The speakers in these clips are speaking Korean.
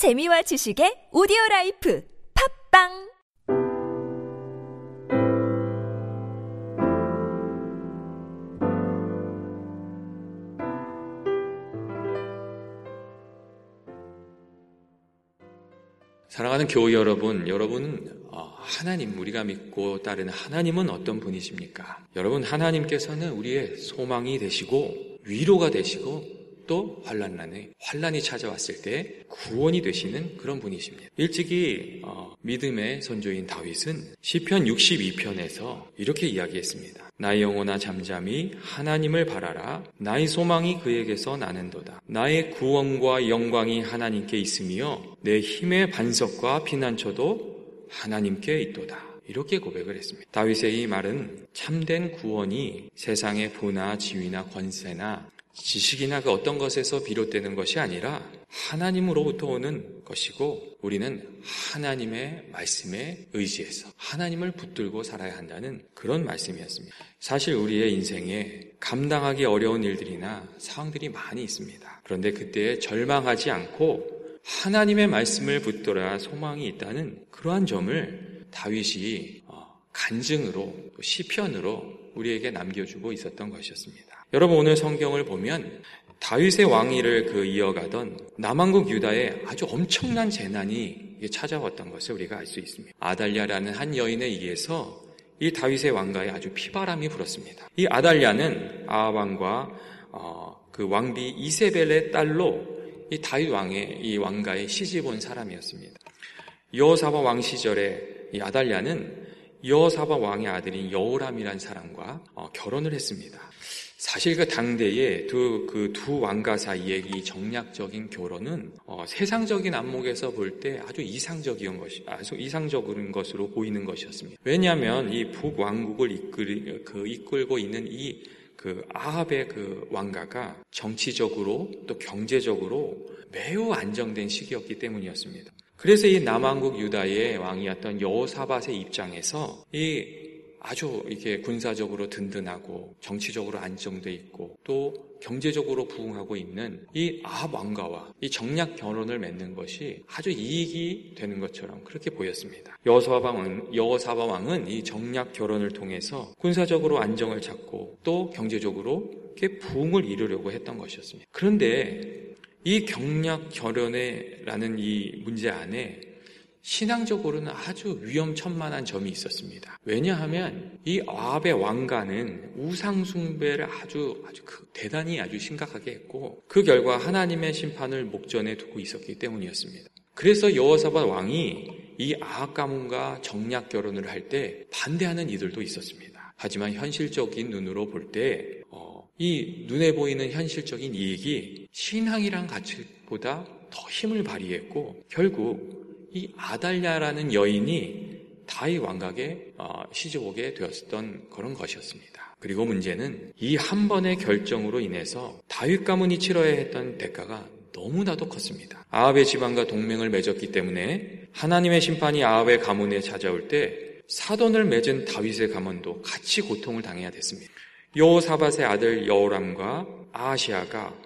재미와 지식의 오디오 라이프 팟빵 사랑하는 교우 여러분, 여러분 어, 하나님 우리가 믿고 따르는 하나님은 어떤 분이십니까? 여러분 하나님께서는 우리의 소망이 되시고 위로가 되시고 또 환란난에 환란이 찾아왔을 때 구원이 되시는 그런 분이십니다. 일찍이 어, 믿음의 선조인 다윗은 시편 62편에서 이렇게 이야기했습니다. 나의 영혼아 잠잠히 하나님을 바라라. 나의 소망이 그에게서 나는도다. 나의 구원과 영광이 하나님께 있으며 내 힘의 반석과 피난처도 하나님께 있도다. 이렇게 고백을 했습니다. 다윗의 이 말은 참된 구원이 세상의 부나 지위나 권세나 지식이나 그 어떤 것에서 비롯되는 것이 아니라 하나님으로부터 오는 것이고 우리는 하나님의 말씀에 의지해서 하나님을 붙들고 살아야 한다는 그런 말씀이었습니다. 사실 우리의 인생에 감당하기 어려운 일들이나 상황들이 많이 있습니다. 그런데 그때에 절망하지 않고 하나님의 말씀을 붙들어야 소망이 있다는 그러한 점을 다윗이 어, 간증으로 시편으로 우리에게 남겨주고 있었던 것이었습니다. 여러분 오늘 성경을 보면 다윗의 왕위를 그 이어가던 남왕국 유다에 아주 엄청난 재난이 찾아왔던 것을 우리가 알 수 있습니다. 아달랴라는 한 여인에 의해서 이 다윗의 왕가에 아주 피바람이 불었습니다. 이 아달랴는 아합 왕과 어, 그 왕비 이세벨의 딸로 이 다윗 왕의 이 왕가에 시집 온 사람이었습니다. 여호사바 왕 시절에 이 아달랴는 여호사바 왕의 아들인 여호람이라는 사람과 어, 결혼을 했습니다. 사실 그 당대에 두, 그 두 왕가 사이의 이 정략적인 결혼은 어, 세상적인 안목에서 볼 때 아주 이상적인 것이, 아주 이상적인 것으로 보이는 것이었습니다. 왜냐하면 이 북왕국을 이끌, 그 이끌고 있는 이 그 아합의 그 왕가가 정치적으로 또 경제적으로 매우 안정된 시기였기 때문이었습니다. 그래서 이 남왕국 유다의 왕이었던 여호사밧의 입장에서 이 아주 이게 군사적으로 든든하고 정치적으로 안정돼 있고 또 경제적으로 부흥하고 있는 이 아합 왕가와 이 정략 결혼을 맺는 것이 아주 이익이 되는 것처럼 그렇게 보였습니다. 여호사바 왕은 여호사바 왕은 이 정략 결혼을 통해서 군사적으로 안정을 찾고 또 경제적으로 이렇게 부흥을 이루려고 했던 것이었습니다. 그런데 이 경략 결혼에라는 이 문제 안에 신앙적으로는 아주 위험천만한 점이 있었습니다. 왜냐하면 이 아합의 왕가는 우상숭배를 아주 아주 그 대단히 아주 심각하게 했고 그 결과 하나님의 심판을 목전에 두고 있었기 때문이었습니다. 그래서 여호사밧 왕이 이 아합 가문과 정략 결혼을 할 때 반대하는 이들도 있었습니다. 하지만 현실적인 눈으로 볼 때, 어, 이 눈에 보이는 현실적인 이익이 신앙이란 가치보다 더 힘을 발휘했고, 결국 이 아달랴라는 여인이 다이 왕각에 어, 시집 오게 되었던 그런 것이었습니다. 그리고 문제는 이 한 번의 결정으로 인해서 다윗 가문이 치러야 했던 대가가 너무나도 컸습니다. 아합의 집안과 동맹을 맺었기 때문에 하나님의 심판이 아합의 가문에 찾아올 때 사돈을 맺은 다윗의 가문도 같이 고통을 당해야 됐습니다. 여호사밧의 아들 여호람과 아시아가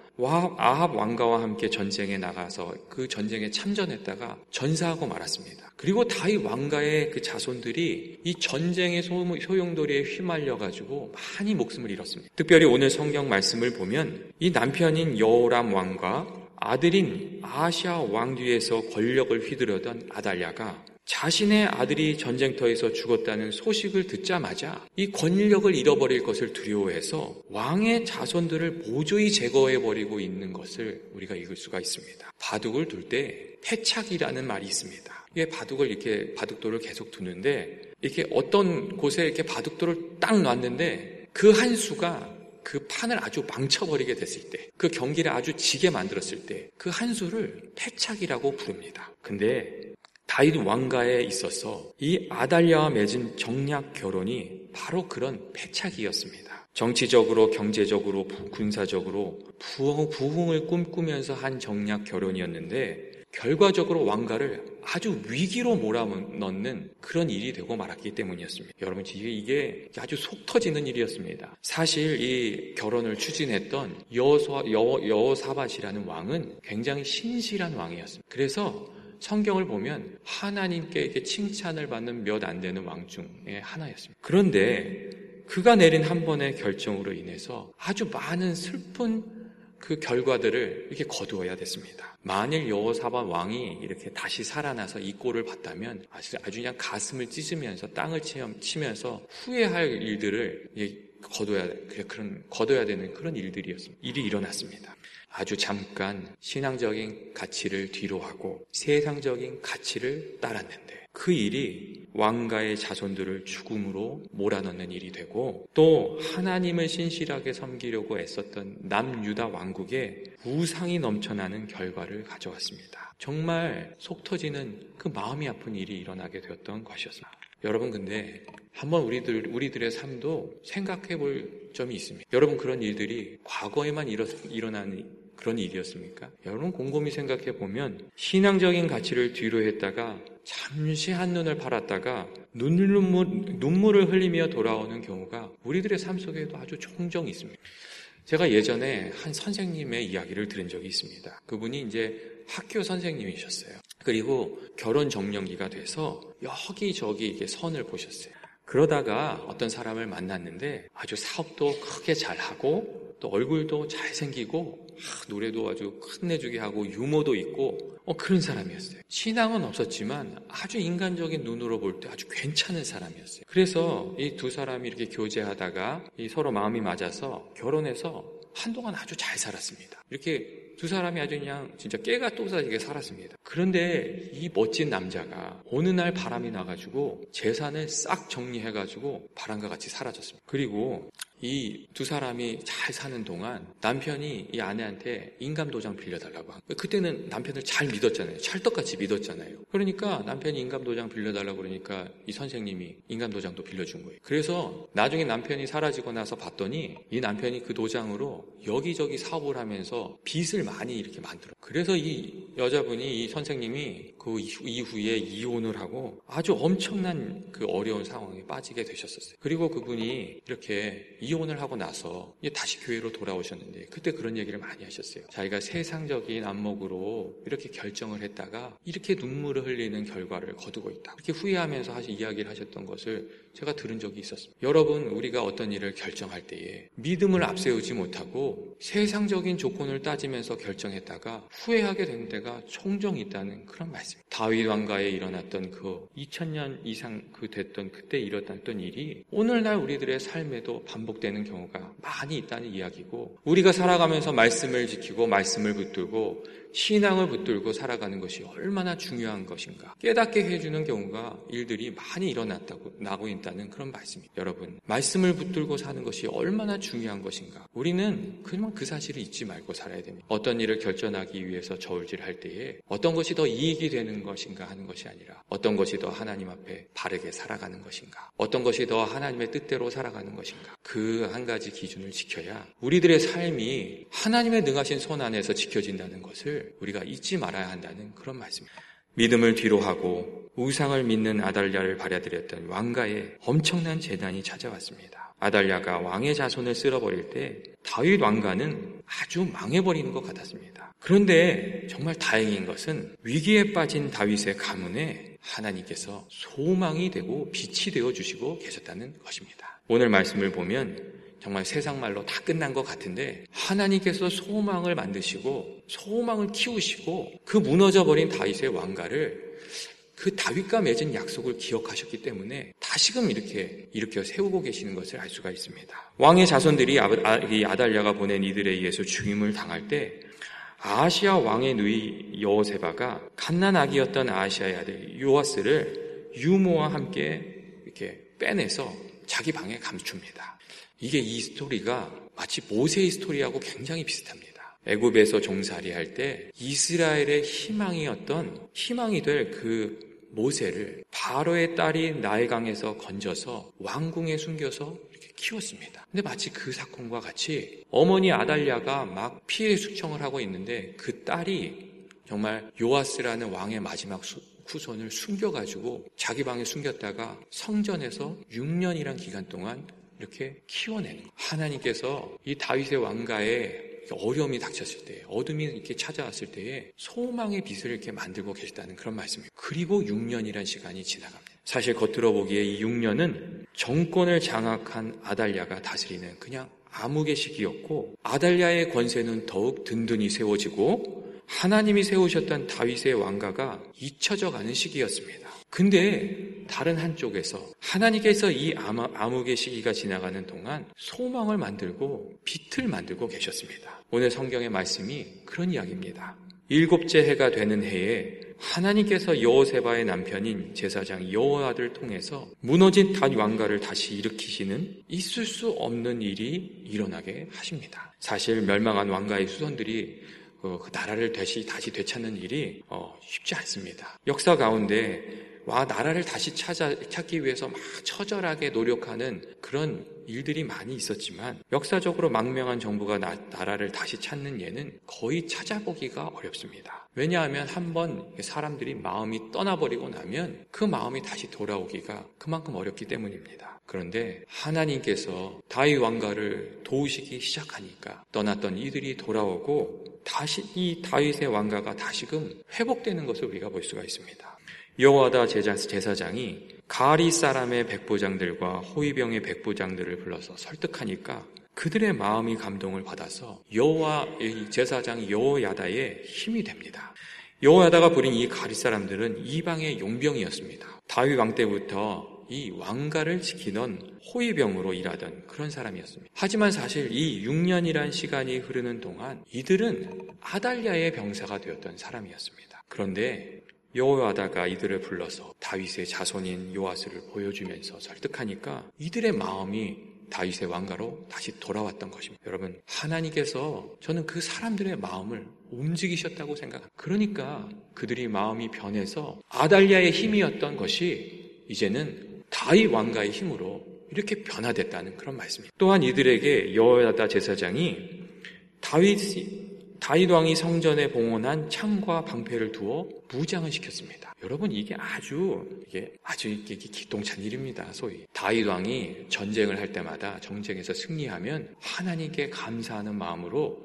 아합 왕가와 함께 전쟁에 나가서 그 전쟁에 참전했다가 전사하고 말았습니다. 그리고 다윗 왕가의 그 자손들이 이 전쟁의 소용돌이에 휘말려 가지고 많이 목숨을 잃었습니다. 특별히 오늘 성경 말씀을 보면 이 남편인 여호람 왕과 아들인 아시아 왕 뒤에서 권력을 휘두르던 아달랴가 자신의 아들이 전쟁터에서 죽었다는 소식을 듣자마자 이 권력을 잃어버릴 것을 두려워해서 왕의 자손들을 모조히 제거해버리고 있는 것을 우리가 읽을 수가 있습니다. 바둑을 둘 때 패착이라는 말이 있습니다. 이게 바둑을 이렇게 바둑돌을 계속 두는데 이렇게 어떤 곳에 이렇게 바둑돌을 딱 놨는데 그 한 수가 그 판을 아주 망쳐버리게 됐을 때, 그 경기를 아주 지게 만들었을 때, 그 한 수를 패착이라고 부릅니다. 근데 다윗 왕가에 있어서 이 아달랴와 맺은 정략 결혼이 바로 그런 패착이었습니다. 정치적으로, 경제적으로, 군사적으로 부흥을 꿈꾸면서 한 정략 결혼이었는데 결과적으로 왕가를 아주 위기로 몰아넣는 그런 일이 되고 말았기 때문이었습니다. 여러분, 이게 아주 속 터지는 일이었습니다. 사실 이 결혼을 추진했던 여호사, 여호사밧이라는 왕은 굉장히 신실한 왕이었습니다. 그래서 성경을 보면 하나님께 칭찬을 받는 몇 안 되는 왕 중에 하나였습니다. 그런데 그가 내린 한 번의 결정으로 인해서 아주 많은 슬픈 그 결과들을 이렇게 거두어야 됐습니다. 만일 여호사밧 왕이 이렇게 다시 살아나서 이 꼴을 봤다면 아주, 아주 그냥 가슴을 찢으면서 땅을 치면서 후회할 일들을 거둬야 그런 거둬야 되는 그런 일들이었습니다. 일이 일어났습니다. 아주 잠깐 신앙적인 가치를 뒤로 하고 세상적인 가치를 따랐는데 그 일이 왕가의 자손들을 죽음으로 몰아넣는 일이 되고 또 하나님을 신실하게 섬기려고 애썼던 남유다 왕국에 우상이 넘쳐나는 결과를 가져왔습니다. 정말 속 터지는 그 마음이 아픈 일이 일어나게 되었던 것이었습니다. 여러분 근데 한번 우리들 우리들의 삶도 생각해 볼 점이 있습니다. 여러분 그런 일들이 과거에만 일어, 일어나는 그런 일이었습니까? 여러분 곰곰이 생각해 보면 신앙적인 가치를 뒤로 했다가 잠시 한눈을 팔았다가 눈물, 눈물을 흘리며 돌아오는 경우가 우리들의 삶 속에도 아주 종종 있습니다. 제가 예전에 한 선생님의 이야기를 들은 적이 있습니다. 그분이 이제 학교 선생님이셨어요. 그리고 결혼 정년기가 돼서 여기저기 이게 선을 보셨어요. 그러다가 어떤 사람을 만났는데 아주 사업도 크게 잘하고 또 얼굴도 잘생기고 노래도 아주 끝내주게 하고 유머도 있고 어, 그런 사람이었어요. 신앙은 없었지만 아주 인간적인 눈으로 볼 때 아주 괜찮은 사람이었어요. 그래서 이 두 사람이 이렇게 교제하다가 서로 마음이 맞아서 결혼해서 한동안 아주 잘 살았습니다. 이렇게 두 사람이 아주 그냥 진짜 깨가 또사지게 살았습니다. 그런데 이 멋진 남자가 어느 날 바람이 나가지고 재산을 싹 정리해가지고 바람과 같이 사라졌습니다. 그리고 이 두 사람이 잘 사는 동안 남편이 이 아내한테 인감도장 빌려달라고 한 거예요. 그때는 남편을 잘 믿었잖아요. 찰떡같이 믿었잖아요. 그러니까 남편이 인감도장 빌려달라고 그러니까 이 선생님이 인감도장도 빌려준 거예요. 그래서 나중에 남편이 사라지고 나서 봤더니 이 남편이 그 도장으로 여기저기 사업을 하면서 빚을 많이 이렇게 만들어. 그래서 이 여자분이 이 선생님이 그 이후에 이혼을 하고 아주 엄청난 그 어려운 상황에 빠지게 되셨었어요. 그리고 그분이 이렇게 이혼을 하고 나서 다시 교회로 돌아오셨는데 그때 그런 얘기를 많이 하셨어요. 자기가 세상적인 안목으로 이렇게 결정을 했다가 이렇게 눈물을 흘리는 결과를 거두고 있다. 이렇게 후회하면서 하신 이야기를 하셨던 것을 제가 들은 적이 있었습니다. 여러분, 우리가 어떤 일을 결정할 때에 믿음을 앞세우지 못하고 세상적인 조건을 따지면서 결정했다가 후회하게 되는 데가 종종 있다는 그런 말씀입니다. 다윗 왕가에 일어났던 그 2000년 이상 그 됐던 그때 일어났던 일이 오늘날 우리들의 삶에도 반복되는 경우가 많이 있다는 이야기고 우리가 살아가면서 말씀을 지키고 말씀을 붙들고 신앙을 붙들고 살아가는 것이 얼마나 중요한 것인가 깨닫게 해주는 경우가 일들이 많이 일어났다고 나고 있다는 그런 말씀입니다. 여러분 말씀을 붙들고 사는 것이 얼마나 중요한 것인가 우리는 그냥 그 사실을 잊지 말고 살아야 됩니다. 어떤 일을 결정하기 위해서 저울질할 때에 어떤 것이 더 이익이 되는 것인가 하는 것이 아니라 어떤 것이 더 하나님 앞에 바르게 살아가는 것인가 어떤 것이 더 하나님의 뜻대로 살아가는 것인가 그 한 가지 기준을 지켜야 우리들의 삶이 하나님의 능하신 손 안에서 지켜진다는 것을 우리가 잊지 말아야 한다는 그런 말씀입니다. 믿음을 뒤로 하고 우상을 믿는 아달랴를 발야드렸던 왕가에 엄청난 재난이 찾아왔습니다. 아달랴가 왕의 자손을 쓸어버릴 때 다윗 왕가는 아주 망해버리는 것 같았습니다. 그런데 정말 다행인 것은 위기에 빠진 다윗의 가문에 하나님께서 소망이 되고 빛이 되어 주시고 계셨다는 것입니다. 오늘 말씀을 보면 정말 세상 말로 다 끝난 것 같은데 하나님께서 소망을 만드시고 소망을 키우시고 그 무너져버린 다윗의 왕가를 그 다윗과 맺은 약속을 기억하셨기 때문에 다시금 이렇게 일으켜 세우고 계시는 것을 알 수가 있습니다. 왕의 자손들이 아, 아달랴가 보낸 이들에 의해서 죽임을 당할 때 아시아 왕의 누이 여호세바가 갓난 아기였던 아시아의 아들 요아스를 유모와 함께 이렇게 빼내서 자기 방에 감춥니다. 이게 이 스토리가 마치 모세의 스토리하고 굉장히 비슷합니다. 애굽에서 종살이 할 때 이스라엘의 희망이었던 희망이 될 그 모세를 바로의 딸이 나일강에서 건져서 왕궁에 숨겨서 이렇게 키웠습니다. 근데 마치 그 사건과 같이 어머니 아달랴가 막 피해 숙청을 하고 있는데 그 딸이 정말 요아스라는 왕의 마지막 수, 후손을 숨겨가지고 자기 방에 숨겼다가 성전에서 6년이란 기간 동안 이렇게 키워내는 거예요. 하나님께서 이 다윗의 왕가에 어려움이 닥쳤을 때, 어둠이 이렇게 찾아왔을 때에 소망의 빛을 이렇게 만들고 계시다는 그런 말씀이에요. 그리고 6년이란 시간이 지나갑니다. 사실 겉들어 보기에 이 6년은 정권을 장악한 아달랴가 다스리는 그냥 암흑의 시기였고 아달랴의 권세는 더욱 든든히 세워지고 하나님이 세우셨던 다윗의 왕가가 잊혀져 가는 시기였습니다. 근데 다른 한쪽에서 하나님께서 이 암흑의 시기가 지나가는 동안 소망을 만들고 빛을 만들고 계셨습니다. 오늘 성경의 말씀이 그런 이야기입니다. 일곱째 해가 되는 해에 하나님께서 여호세바의 남편인 제사장 여호아를 통해서 무너진 단 왕가를 다시 일으키시는 있을 수 없는 일이 일어나게 하십니다. 사실 멸망한 왕가의 수선들이 그, 그 나라를 다시 다시 되찾는 일이 어, 쉽지 않습니다. 역사 가운데 와 나라를 다시 찾아 찾기 위해서 막 처절하게 노력하는 그런 일들이 많이 있었지만 역사적으로 망명한 정부가 나, 나라를 다시 찾는 예는 거의 찾아보기가 어렵습니다. 왜냐하면 한번 사람들이 마음이 떠나버리고 나면 그 마음이 다시 돌아오기가 그만큼 어렵기 때문입니다. 그런데 하나님께서 다윗 왕가를 도우시기 시작하니까 떠났던 이들이 돌아오고 다시 이 다윗의 왕가가 다시금 회복되는 것을 우리가 볼 수가 있습니다. 여호와다 제사장이 가리 사람의 백부장들과 호위병의 백부장들을 불러서 설득하니까 그들의 마음이 감동을 받아서 여호와 제사장 여호야다의 힘이 됩니다. 여호야다가 부린 이 가리 사람들은 이방의 용병이었습니다. 다윗 왕 때부터 이 왕가를 지키던 호위병으로 일하던 그런 사람이었습니다. 하지만 사실 이 6년이란 시간이 흐르는 동안 이들은 아달랴의 병사가 되었던 사람이었습니다. 그런데 여호와다가 이들을 불러서 다윗의 자손인 요아스를 보여주면서 설득하니까 이들의 마음이 다윗의 왕가로 다시 돌아왔던 것입니다. 여러분, 하나님께서 저는 그 사람들의 마음을 움직이셨다고 생각합니다. 그러니까 그들이 마음이 변해서 아달리아의 힘이었던 것이 이제는 다윗 왕가의 힘으로 이렇게 변화됐다는 그런 말씀입니다. 또한 이들에게 여호야다 제사장이 다윗이 다윗 왕이 성전에 봉헌한 창과 방패를 두어 무장을 시켰습니다. 여러분 이게 아주 이게 아주 기똥찬 일입니다. 소위 다윗 왕이 전쟁을 할 때마다 정쟁에서 승리하면 하나님께 감사하는 마음으로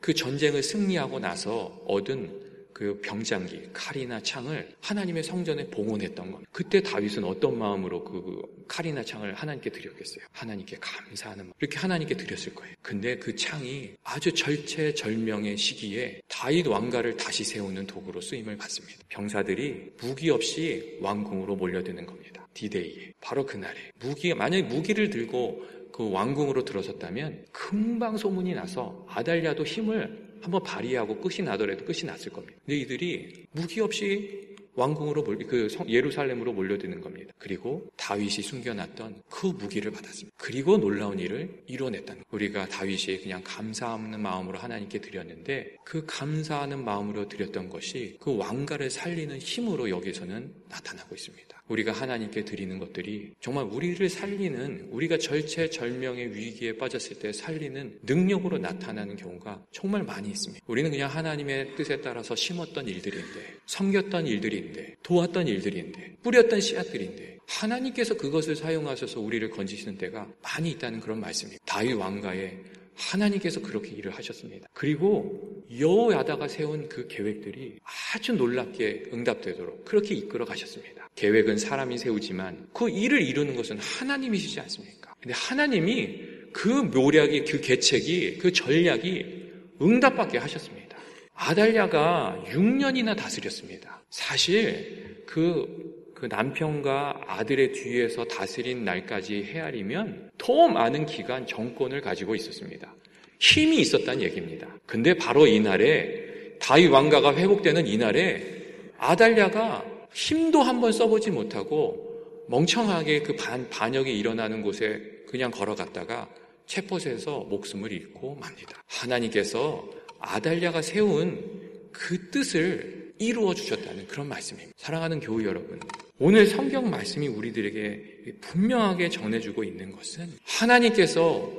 그 전쟁을 승리하고 나서 얻은 그 병장기, 칼이나 창을 하나님의 성전에 봉헌했던 겁니다. 그때 다윗은 어떤 마음으로 그 칼이나 창을 하나님께 드렸겠어요? 하나님께 감사하는 마음. 이렇게 하나님께 드렸을 거예요. 근데 그 창이 아주 절체절명의 시기에 다윗 왕가를 다시 세우는 도구로 쓰임을 받습니다. 병사들이 무기 없이 왕궁으로 몰려드는 겁니다. 디데이에. 바로 그날에. 무기, 만약에 무기를 들고 그 왕궁으로 들어섰다면 금방 소문이 나서 아달랴도 힘을 한번 발휘하고 끝이 나더라도 끝이 났을 겁니다. 근데 이들이 무기 없이 왕궁으로 몰, 그 예루살렘으로 몰려드는 겁니다. 그리고 다윗이 숨겨놨던 그 무기를 받았습니다. 그리고 놀라운 일을 이뤄냈다는 우리가 다윗이 그냥 감사하는 마음으로 하나님께 드렸는데 그 감사하는 마음으로 드렸던 것이 그 왕가를 살리는 힘으로 여기서는 나타나고 있습니다. 우리가 하나님께 드리는 것들이 정말 우리를 살리는 우리가 절체절명의 위기에 빠졌을 때 살리는 능력으로 나타나는 경우가 정말 많이 있습니다. 우리는 그냥 하나님의 뜻에 따라서 심었던 일들인데 섬겼던 일들인데 도왔던 일들인데 뿌렸던 씨앗들인데 하나님께서 그것을 사용하셔서 우리를 건지시는 때가 많이 있다는 그런 말씀입니다. 다윗 왕가의 하나님께서 그렇게 일을 하셨습니다. 그리고 여호야다가 세운 그 계획들이 아주 놀랍게 응답되도록 그렇게 이끌어 가셨습니다. 계획은 사람이 세우지만 그 일을 이루는 것은 하나님이시지 않습니까? 근데 하나님이 그 묘략이, 그 계책이, 그 전략이 응답받게 하셨습니다. 아달랴가 6년이나 다스렸습니다. 사실 그, 그 남편과 아들의 뒤에서 다스린 날까지 헤아리면 더 많은 기간 정권을 가지고 있었습니다. 힘이 있었다는 얘기입니다. 근데 바로 이날에 다윗 왕가가 회복되는 이날에 아달랴가 힘도 한번 써보지 못하고 멍청하게 그 반, 반역이 일어나는 곳에 그냥 걸어갔다가 체포에서 목숨을 잃고 맙니다. 하나님께서 아달랴가 세운 그 뜻을 이루어 주셨다는 그런 말씀입니다. 사랑하는 교우 여러분, 오늘 성경 말씀이 우리들에게 분명하게 전해주고 있는 것은 하나님께서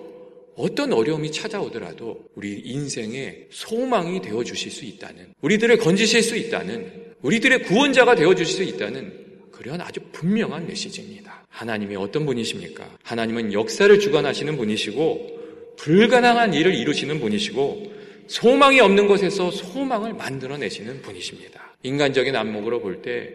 어떤 어려움이 찾아오더라도 우리 인생의 소망이 되어 주실 수 있다는, 우리들을 건지실 수 있다는 우리들의 구원자가 되어줄 수 있다는 그런 아주 분명한 메시지입니다. 하나님이 어떤 분이십니까? 하나님은 역사를 주관하시는 분이시고 불가능한 일을 이루시는 분이시고 소망이 없는 곳에서 소망을 만들어내시는 분이십니다. 인간적인 안목으로 볼 때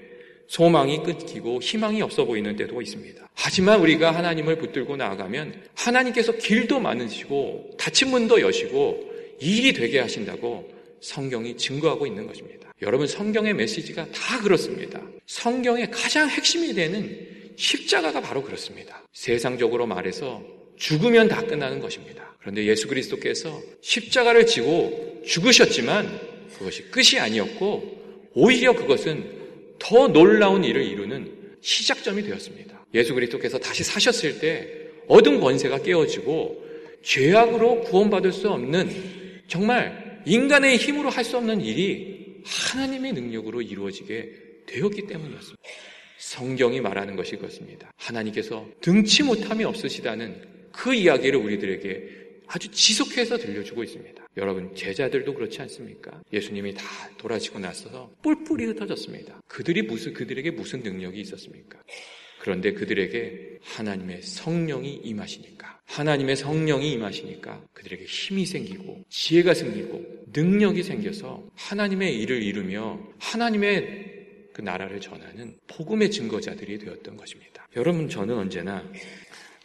소망이 끊기고 희망이 없어 보이는 때도 있습니다. 하지만 우리가 하나님을 붙들고 나아가면 하나님께서 길도 많으시고 닫힌 문도 여시고 일이 되게 하신다고 성경이 증거하고 있는 것입니다. 여러분 성경의 메시지가 다 그렇습니다. 성경의 가장 핵심이 되는 십자가가 바로 그렇습니다. 세상적으로 말해서 죽으면 다 끝나는 것입니다. 그런데 예수 그리스도께서 십자가를 지고 죽으셨지만 그것이 끝이 아니었고 오히려 그것은 더 놀라운 일을 이루는 시작점이 되었습니다. 예수 그리스도께서 다시 사셨을 때 어둠 권세가 깨어지고 죄악으로 구원받을 수 없는 정말 인간의 힘으로 할 수 없는 일이 하나님의 능력으로 이루어지게 되었기 때문이었습니다. 성경이 말하는 것이 그렇습니다. 하나님께서 등치 못함이 없으시다는 그 이야기를 우리들에게 아주 지속해서 들려주고 있습니다. 여러분, 제자들도 그렇지 않습니까? 예수님이 다 돌아지고 나서 뿔뿔이 흩어졌습니다. 그들이 무슨, 그들에게 무슨 능력이 있었습니까? 그런데 그들에게 하나님의 성령이 임하시니까, 하나님의 성령이 임하시니까 그들에게 힘이 생기고, 지혜가 생기고, 능력이 생겨서 하나님의 일을 이루며 하나님의 그 나라를 전하는 복음의 증거자들이 되었던 것입니다. 여러분, 저는 언제나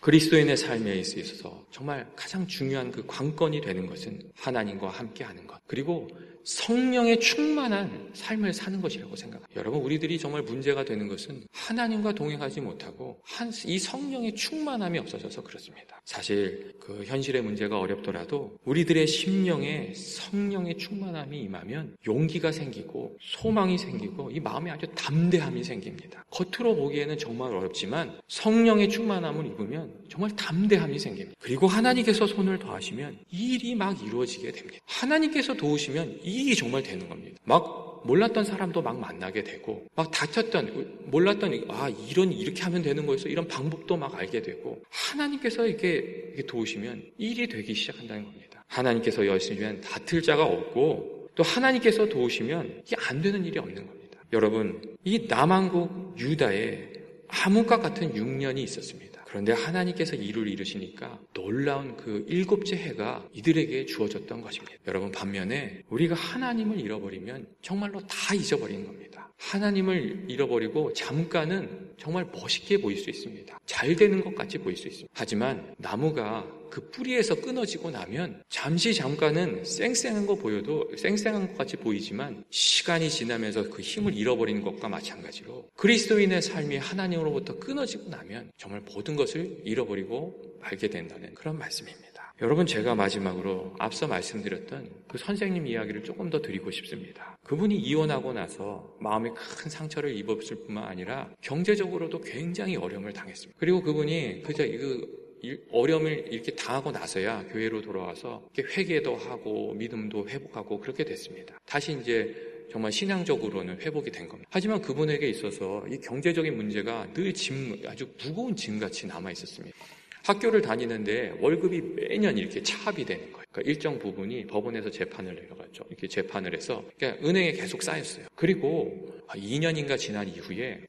그리스도인의 삶에 있어서 정말 가장 중요한 그 관건이 되는 것은 하나님과 함께 하는 것. 그리고 성령의 충만한 삶을 사는 것이라고 생각합니다. 여러분, 우리들이 정말 문제가 되는 것은 하나님과 동행하지 못하고 한, 이 성령의 충만함이 없어져서 그렇습니다. 사실 그 현실의 문제가 어렵더라도 우리들의 심령에 성령의 충만함이 임하면 용기가 생기고 소망이 생기고 이 마음에 아주 담대함이 생깁니다. 겉으로 보기에는 정말 어렵지만 성령의 충만함을 입으면 정말 담대함이 생깁니다. 그리고 하나님께서 손을 더하시면 일이 막 이루어지게 됩니다. 하나님께서 도우시면 일이 정말 되는 겁니다. 막 몰랐던 사람도 막 만나게 되고 막 다쳤던 몰랐던 아 이런 이렇게 하면 되는 거였어 이런 방법도 막 알게 되고 하나님께서 이렇게, 이렇게 도우시면 일이 되기 시작한다는 겁니다. 하나님께서 여시면 다툴 자가 없고 또 하나님께서 도우시면 이게 안 되는 일이 없는 겁니다. 여러분 이 남한국 유다에 암흑과 같은 6년이 있었습니다. 그런데 하나님께서 일을 이루시니까 놀라운 그 일곱째 해가 이들에게 주어졌던 것입니다. 여러분 반면에 우리가 하나님을 잃어버리면 정말로 다 잊어버리는 겁니다. 하나님을 잃어버리고 잠깐은 정말 멋있게 보일 수 있습니다. 잘 되는 것 같이 보일 수 있습니다. 하지만 나무가 그 뿌리에서 끊어지고 나면 잠시 잠깐은 쌩쌩한 거 보여도 쌩쌩한 것 같이 보이지만 시간이 지나면서 그 힘을 잃어버리는 것과 마찬가지로 그리스도인의 삶이 하나님으로부터 끊어지고 나면 정말 모든 것을 잃어버리고 말게 된다는 그런 말씀입니다. 여러분 제가 마지막으로 앞서 말씀드렸던 그 선생님 이야기를 조금 더 드리고 싶습니다. 그분이 이혼하고 나서 마음에 큰 상처를 입었을 뿐만 아니라 경제적으로도 굉장히 어려움을 당했습니다. 그리고 그분이 그저 그 어려움을 이렇게 당하고 나서야 교회로 돌아와서 회개도 하고 믿음도 회복하고 그렇게 됐습니다. 다시 이제 정말 신앙적으로는 회복이 된 겁니다. 하지만 그분에게 있어서 이 경제적인 문제가 늘 짐, 아주 무거운 짐같이 남아 있었습니다. 학교를 다니는데 월급이 매년 이렇게 차압이 되는 거예요. 그러니까 일정 부분이 법원에서 재판을 내려갔죠. 이렇게 재판을 해서 그러니까 은행에 계속 쌓였어요. 그리고 2년인가 지난 이후에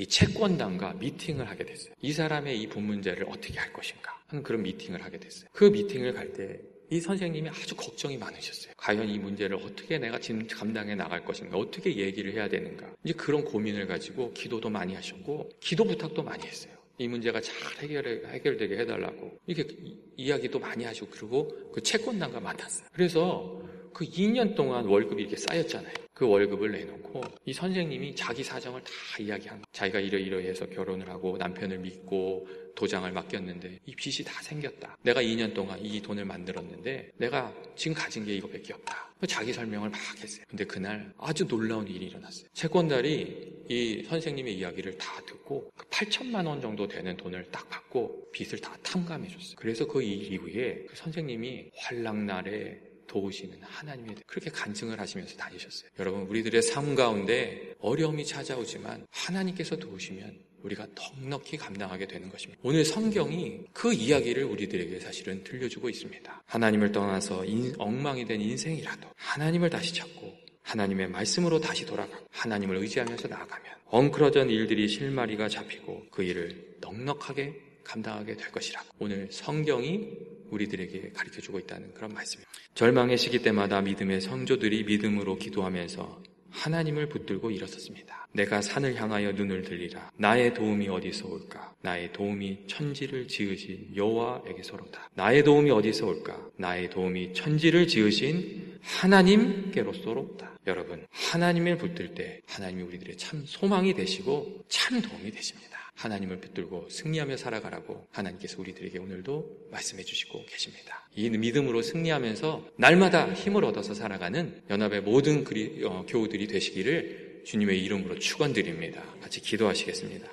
이 채권단과 미팅을 하게 됐어요. 이 사람의 이분 문제를 어떻게 할 것인가 하는 그런 미팅을 하게 됐어요. 그 미팅을 갈 때 이 선생님이 아주 걱정이 많으셨어요. 과연 이 문제를 어떻게 내가 지금 감당해 나갈 것인가, 어떻게 얘기를 해야 되는가. 이제 그런 고민을 가지고 기도도 많이 하셨고, 기도 부탁도 많이 했어요. 이 문제가 잘 해결, 해결되게 해달라고. 이렇게 이야기도 많이 하시고, 그리고 그 채권단과 만났어요. 그래서 그 2년 동안 월급이 이렇게 쌓였잖아요. 그 월급을 내놓고 이 선생님이 자기 사정을 다 이야기한 자기가 이러이러해서 결혼을 하고 남편을 믿고 도장을 맡겼는데 이 빚이 다 생겼다. 내가 2년 동안 이 돈을 만들었는데 내가 지금 가진 게 이거밖에 없다. 자기 설명을 막 했어요. 근데 그날 아주 놀라운 일이 일어났어요. 채권달이 이 선생님의 이야기를 다 듣고 8천만 그원 정도 되는 돈을 딱 받고 빚을 다 탕감해 줬어요. 그래서 그 일 이후에 그 선생님이 환락날에 도우시는 하나님이 그렇게 간증을 하시면서 다니셨어요. 여러분, 우리들의 삶 가운데 어려움이 찾아오지만 하나님께서 도우시면 우리가 넉넉히 감당하게 되는 것입니다. 오늘 성경이 그 이야기를 우리들에게 사실은 들려주고 있습니다. 하나님을 떠나서 인, 엉망이 된 인생이라도 하나님을 다시 찾고 하나님의 말씀으로 다시 돌아가고 하나님을 의지하면서 나아가면 엉클어진 일들이 실마리가 잡히고 그 일을 넉넉하게 감당하게 될 것이라. 오늘 성경이 우리들에게 가르쳐 주고 있다는 그런 말씀입니다. 절망의 시기 때마다 믿음의 성조들이 믿음으로 기도하면서 하나님을 붙들고 일어섰습니다. 내가 산을 향하여 눈을 들리라. 나의 도움이 어디서 올까? 나의 도움이 천지를 지으신 여호와에게서로다. 나의 도움이 어디서 올까? 나의 도움이 천지를 지으신 하나님께로서로다. 여러분, 하나님을 붙들 때 하나님이 우리들의 참 소망이 되시고 참 도움이 되십니다. 하나님을 붙들고 승리하며 살아가라고 하나님께서 우리들에게 오늘도 말씀해 주시고 계십니다. 이 믿음으로 승리하면서 날마다 힘을 얻어서 살아가는 연합의 모든 그리, 어, 교우들이 되시기를 주님의 이름으로 축원드립니다. 같이 기도하시겠습니다.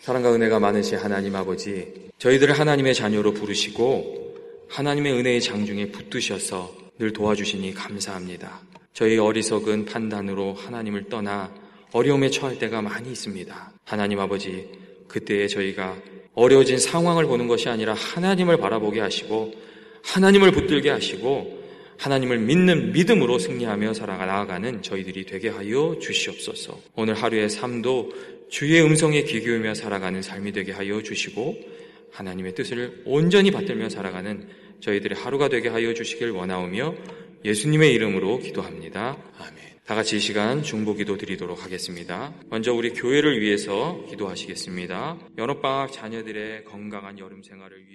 사랑과 은혜가 많으신 하나님 아버지, 저희들을 하나님의 자녀로 부르시고 하나님의 은혜의 장중에 붙드셔서 늘 도와주시니 감사합니다. 저희 어리석은 판단으로 하나님을 떠나 어려움에 처할 때가 많이 있습니다. 하나님 아버지, 그때에 저희가 어려워진 상황을 보는 것이 아니라 하나님을 바라보게 하시고 하나님을 붙들게 하시고 하나님을 믿는 믿음으로 승리하며 살아가 나아가는 저희들이 되게 하여 주시옵소서. 오늘 하루의 삶도 주의 음성에 귀 기울며 살아가는 삶이 되게 하여 주시고 하나님의 뜻을 온전히 받들며 살아가는 저희들의 하루가 되게 하여 주시길 원하오며 예수님의 이름으로 기도합니다. 아멘. 다 같이 이 시간 중보기도 드리도록 하겠습니다. 먼저 우리 교회를 위해서 기도하시겠습니다. 연어방학 자녀들의 건강한 여름 생활을 위해서